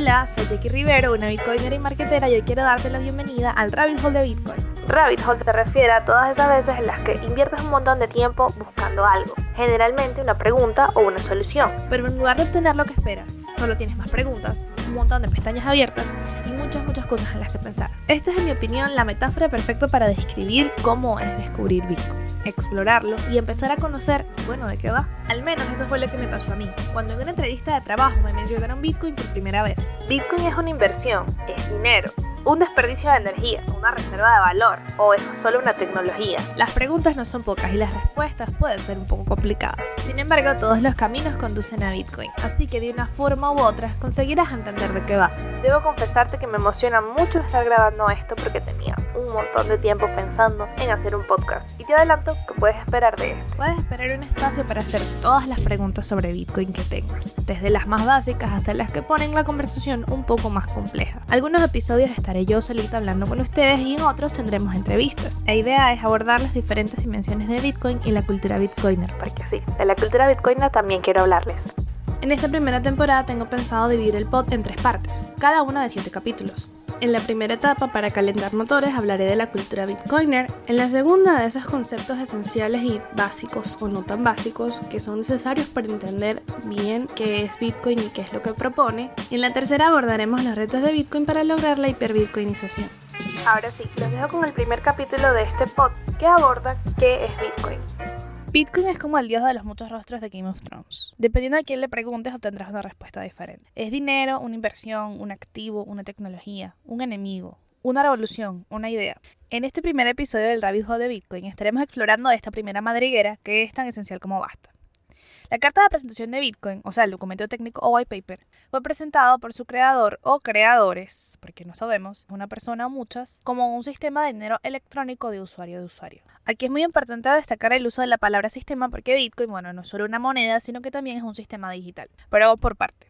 Hola, soy Jackie Rivero, una bitcoiner y marketera y hoy quiero darte la bienvenida al Rabbit Hole de Bitcoin. Rabbit Hole se refiere a todas esas veces en las que inviertes un montón de tiempo buscando algo, generalmente una pregunta o una solución. Pero en lugar de obtener lo que esperas, solo tienes más preguntas, un montón de pestañas abiertas y muchas, muchas cosas en las que pensar. Esta es, en mi opinión, la metáfora perfecta para describir cómo es descubrir Bitcoin, explorarlo y empezar a conocer, bueno, de qué va. Al menos eso fue lo que me pasó a mí, cuando en una entrevista de trabajo me mencionaron Bitcoin por primera vez. Bitcoin es una inversión, es dinero un desperdicio de energía, una reserva de valor o es solo una tecnología. Las preguntas no son pocas y las respuestas pueden ser un poco complicadas. Sin embargo, todos los caminos conducen a Bitcoin, así que de una forma u otra conseguirás entender de qué va. Debo confesarte que me emociona mucho estar grabando esto porque tenía un montón de tiempo pensando en hacer un podcast y te adelanto que puedes esperar de esto. Puedes esperar un espacio para hacer todas las preguntas sobre Bitcoin que tengas, desde las más básicas hasta las que ponen la conversación un poco más compleja. Algunos episodios están estaré yo solita hablando con ustedes y en otros tendremos entrevistas. La idea es abordar las diferentes dimensiones de Bitcoin y la cultura bitcoiner, porque sí, de la cultura bitcoiner también quiero hablarles. En esta primera temporada tengo pensado dividir el pod en tres partes, cada una de siete capítulos. En la primera etapa, para calentar motores, hablaré de la cultura bitcoiner. En la segunda, de esos conceptos esenciales y básicos o no tan básicos que son necesarios para entender bien qué es Bitcoin y qué es lo que propone. Y en la tercera abordaremos los retos de Bitcoin para lograr la hiperbitcoinización. Ahora sí, los dejo con el primer capítulo de este pod que aborda qué es Bitcoin. Bitcoin es como el dios de los muchos rostros de Game of Thrones. Dependiendo a quién le preguntes, obtendrás una respuesta diferente. Es dinero, una inversión, un activo, una tecnología, un enemigo, una revolución, una idea. En este primer episodio del Rabbit de Bitcoin estaremos explorando esta primera madriguera que es tan esencial como basta. La carta de presentación de Bitcoin, o sea, el documento técnico o white paper, fue presentado por su creador o creadores, porque no sabemos, una persona o muchas, como un sistema de dinero electrónico de usuario de usuario. Aquí es muy importante destacar el uso de la palabra sistema porque Bitcoin, bueno, no es solo una moneda, sino que también es un sistema digital. Pero por parte.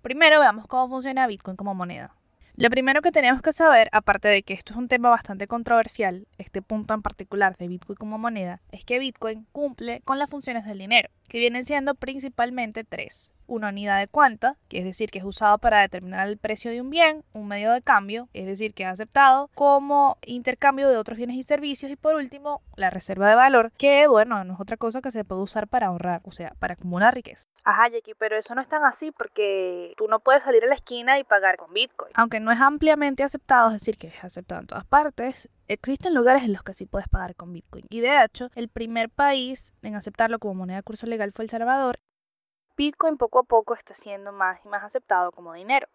Primero veamos cómo funciona Bitcoin como moneda. Lo primero que tenemos que saber, aparte de que esto es un tema bastante controversial, este punto en particular de Bitcoin como moneda, es que Bitcoin cumple con las funciones del dinero, que vienen siendo principalmente tres una unidad de cuenta, que es decir, que es usado para determinar el precio de un bien, un medio de cambio, es decir, que es aceptado como intercambio de otros bienes y servicios y por último, la reserva de valor, que bueno, no es otra cosa que se puede usar para ahorrar, o sea, para acumular riqueza. Ajá, Jackie, pero eso no es tan así porque tú no puedes salir a la esquina y pagar con Bitcoin. Aunque no es ampliamente aceptado, es decir, que es aceptado en todas partes, existen lugares en los que sí puedes pagar con Bitcoin. Y de hecho, el primer país en aceptarlo como moneda de curso legal fue El Salvador Bitcoin poco a poco está siendo más y más aceptado como dinero.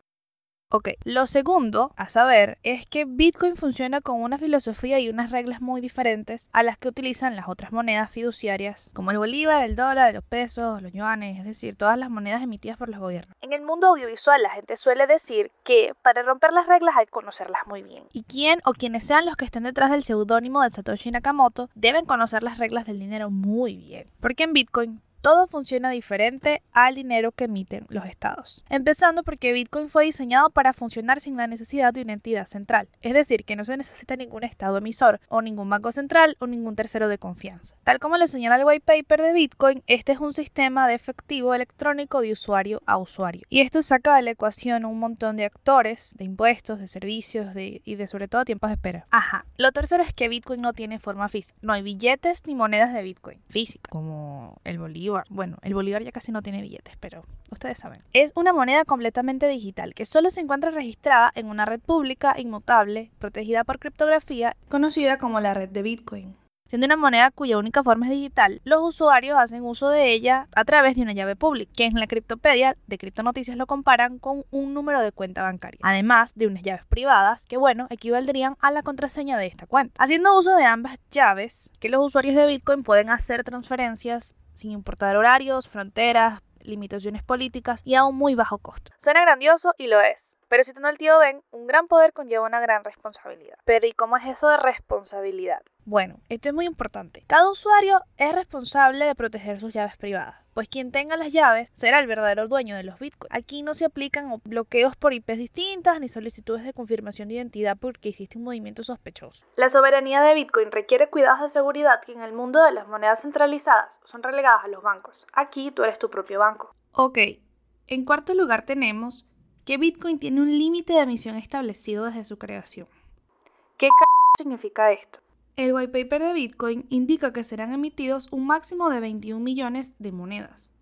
Ok, lo segundo a saber es que Bitcoin funciona con una filosofía y unas reglas muy diferentes a las que utilizan las otras monedas fiduciarias, como el bolívar, el dólar, los pesos, los yuanes, es decir, todas las monedas emitidas por los gobiernos. En el mundo audiovisual la gente suele decir que para romper las reglas hay que conocerlas muy bien. Y quién o quienes sean los que estén detrás del seudónimo de Satoshi Nakamoto deben conocer las reglas del dinero muy bien. Porque en Bitcoin todo funciona diferente al dinero que emiten los estados. Empezando porque Bitcoin fue diseñado para funcionar sin la necesidad de una entidad central, es decir, que no se necesita ningún estado emisor o ningún banco central o ningún tercero de confianza. Tal como lo señala el white paper de Bitcoin, este es un sistema de efectivo electrónico de usuario a usuario. Y esto saca de la ecuación un montón de actores, de impuestos, de servicios y de sobre todo tiempos de espera. Ajá. Lo tercero es que Bitcoin no tiene forma física. No hay billetes ni monedas de Bitcoin física, como el bolívar bueno, el bolívar ya casi no tiene billetes, pero ustedes saben. Es una moneda completamente digital que solo se encuentra registrada en una red pública inmutable, protegida por criptografía, conocida como la red de Bitcoin. Siendo una moneda cuya única forma es digital, los usuarios hacen uso de ella a través de una llave pública, que en la criptopedia de Criptonoticias lo comparan con un número de cuenta bancaria, además de unas llaves privadas que, bueno, equivaldrían a la contraseña de esta cuenta. Haciendo uso de ambas llaves, que los usuarios de Bitcoin pueden hacer transferencias sin importar horarios, fronteras, limitaciones políticas y a un muy bajo costo. Suena grandioso y lo es. Pero si citando el tío Ben, un gran poder conlleva una gran responsabilidad. Pero ¿y cómo es eso de responsabilidad? Bueno, esto es muy importante. Cada usuario es responsable de proteger sus llaves privadas, pues quien tenga las llaves será el verdadero dueño de los bitcoins. Aquí no se aplican bloqueos por IPs distintas ni solicitudes de confirmación de identidad porque existe un movimiento sospechoso. La soberanía de Bitcoin requiere cuidados de seguridad que en el mundo de las monedas centralizadas son relegadas a los bancos. Aquí tú eres tu propio banco. Ok, en cuarto lugar tenemos que Bitcoin tiene un límite de emisión establecido desde su creación. ¿Qué c significa esto? El white paper de Bitcoin indica que serán emitidos un máximo de 21 millones de monedas.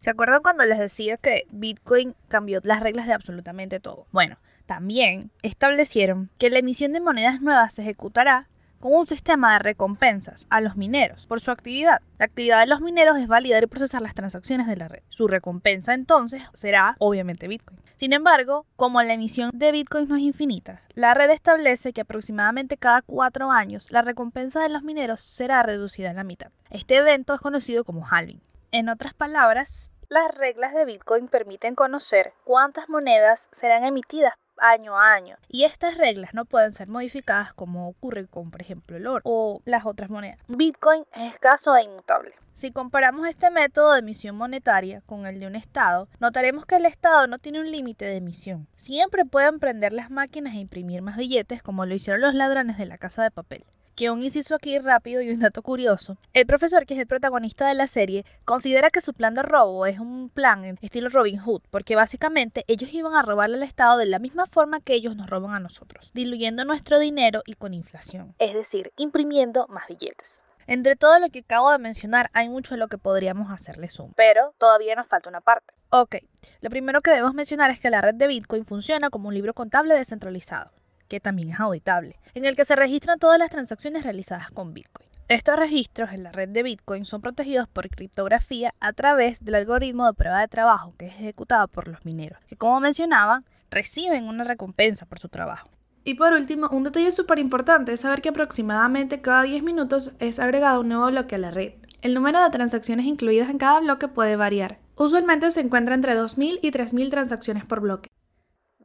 ¿Se acuerdan cuando les decía que Bitcoin cambió las reglas de absolutamente todo? Bueno, también establecieron que la emisión de monedas nuevas se ejecutará con un sistema de recompensas a los mineros por su actividad. La actividad de los mineros es validar y procesar las transacciones de la red. Su recompensa entonces será obviamente Bitcoin. Sin embargo, como la emisión de Bitcoin no es infinita, la red establece que aproximadamente cada cuatro años la recompensa de los mineros será reducida a la mitad. Este evento es conocido como halving. En otras palabras, las reglas de Bitcoin permiten conocer cuántas monedas serán emitidas año a año. Y estas reglas no pueden ser modificadas como ocurre con, por ejemplo, el oro o las otras monedas. Bitcoin es escaso e inmutable. Si comparamos este método de emisión monetaria con el de un Estado, notaremos que el Estado no tiene un límite de emisión. Siempre pueden prender las máquinas e imprimir más billetes como lo hicieron los ladrones de la casa de papel que un inciso aquí rápido y un dato curioso. El profesor, que es el protagonista de la serie, considera que su plan de robo es un plan en estilo Robin Hood, porque básicamente ellos iban a robarle al Estado de la misma forma que ellos nos roban a nosotros, diluyendo nuestro dinero y con inflación, es decir, imprimiendo más billetes. Entre todo lo que acabo de mencionar, hay mucho de lo que podríamos hacerle zoom, pero todavía nos falta una parte. Ok, lo primero que debemos mencionar es que la red de Bitcoin funciona como un libro contable descentralizado que también es auditable, en el que se registran todas las transacciones realizadas con Bitcoin. Estos registros en la red de Bitcoin son protegidos por criptografía a través del algoritmo de prueba de trabajo que es ejecutado por los mineros, que como mencionaba, reciben una recompensa por su trabajo. Y por último, un detalle súper importante es saber que aproximadamente cada 10 minutos es agregado un nuevo bloque a la red. El número de transacciones incluidas en cada bloque puede variar. Usualmente se encuentra entre 2.000 y 3.000 transacciones por bloque.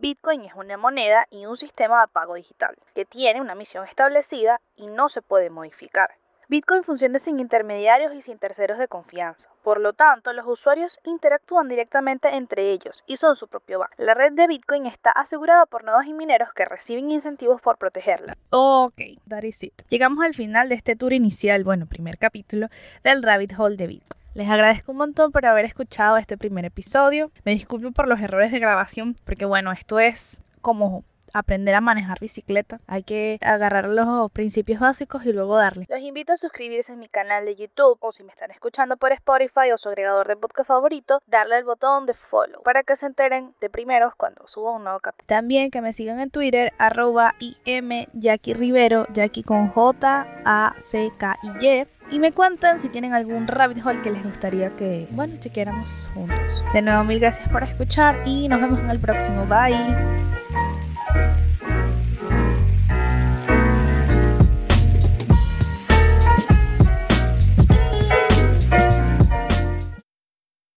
Bitcoin es una moneda y un sistema de pago digital que tiene una misión establecida y no se puede modificar. Bitcoin funciona sin intermediarios y sin terceros de confianza. Por lo tanto, los usuarios interactúan directamente entre ellos y son su propio banco. La red de Bitcoin está asegurada por nodos y mineros que reciben incentivos por protegerla. Ok, that is it. Llegamos al final de este tour inicial, bueno, primer capítulo del Rabbit Hole de Bitcoin. Les agradezco un montón por haber escuchado este primer episodio. Me disculpo por los errores de grabación, porque bueno, esto es como aprender a manejar bicicleta. Hay que agarrar los principios básicos y luego darle. Los invito a suscribirse a mi canal de YouTube o si me están escuchando por Spotify o su agregador de podcast favorito, darle al botón de follow para que se enteren de primeros cuando suba un nuevo capítulo. También que me sigan en Twitter, arroba im Jackie Rivero, Jackie con J, A, C, K y Y y me cuentan si tienen algún rabbit hole que les gustaría que, bueno, chequeáramos juntos. De nuevo, mil gracias por escuchar y nos vemos en el próximo. Bye.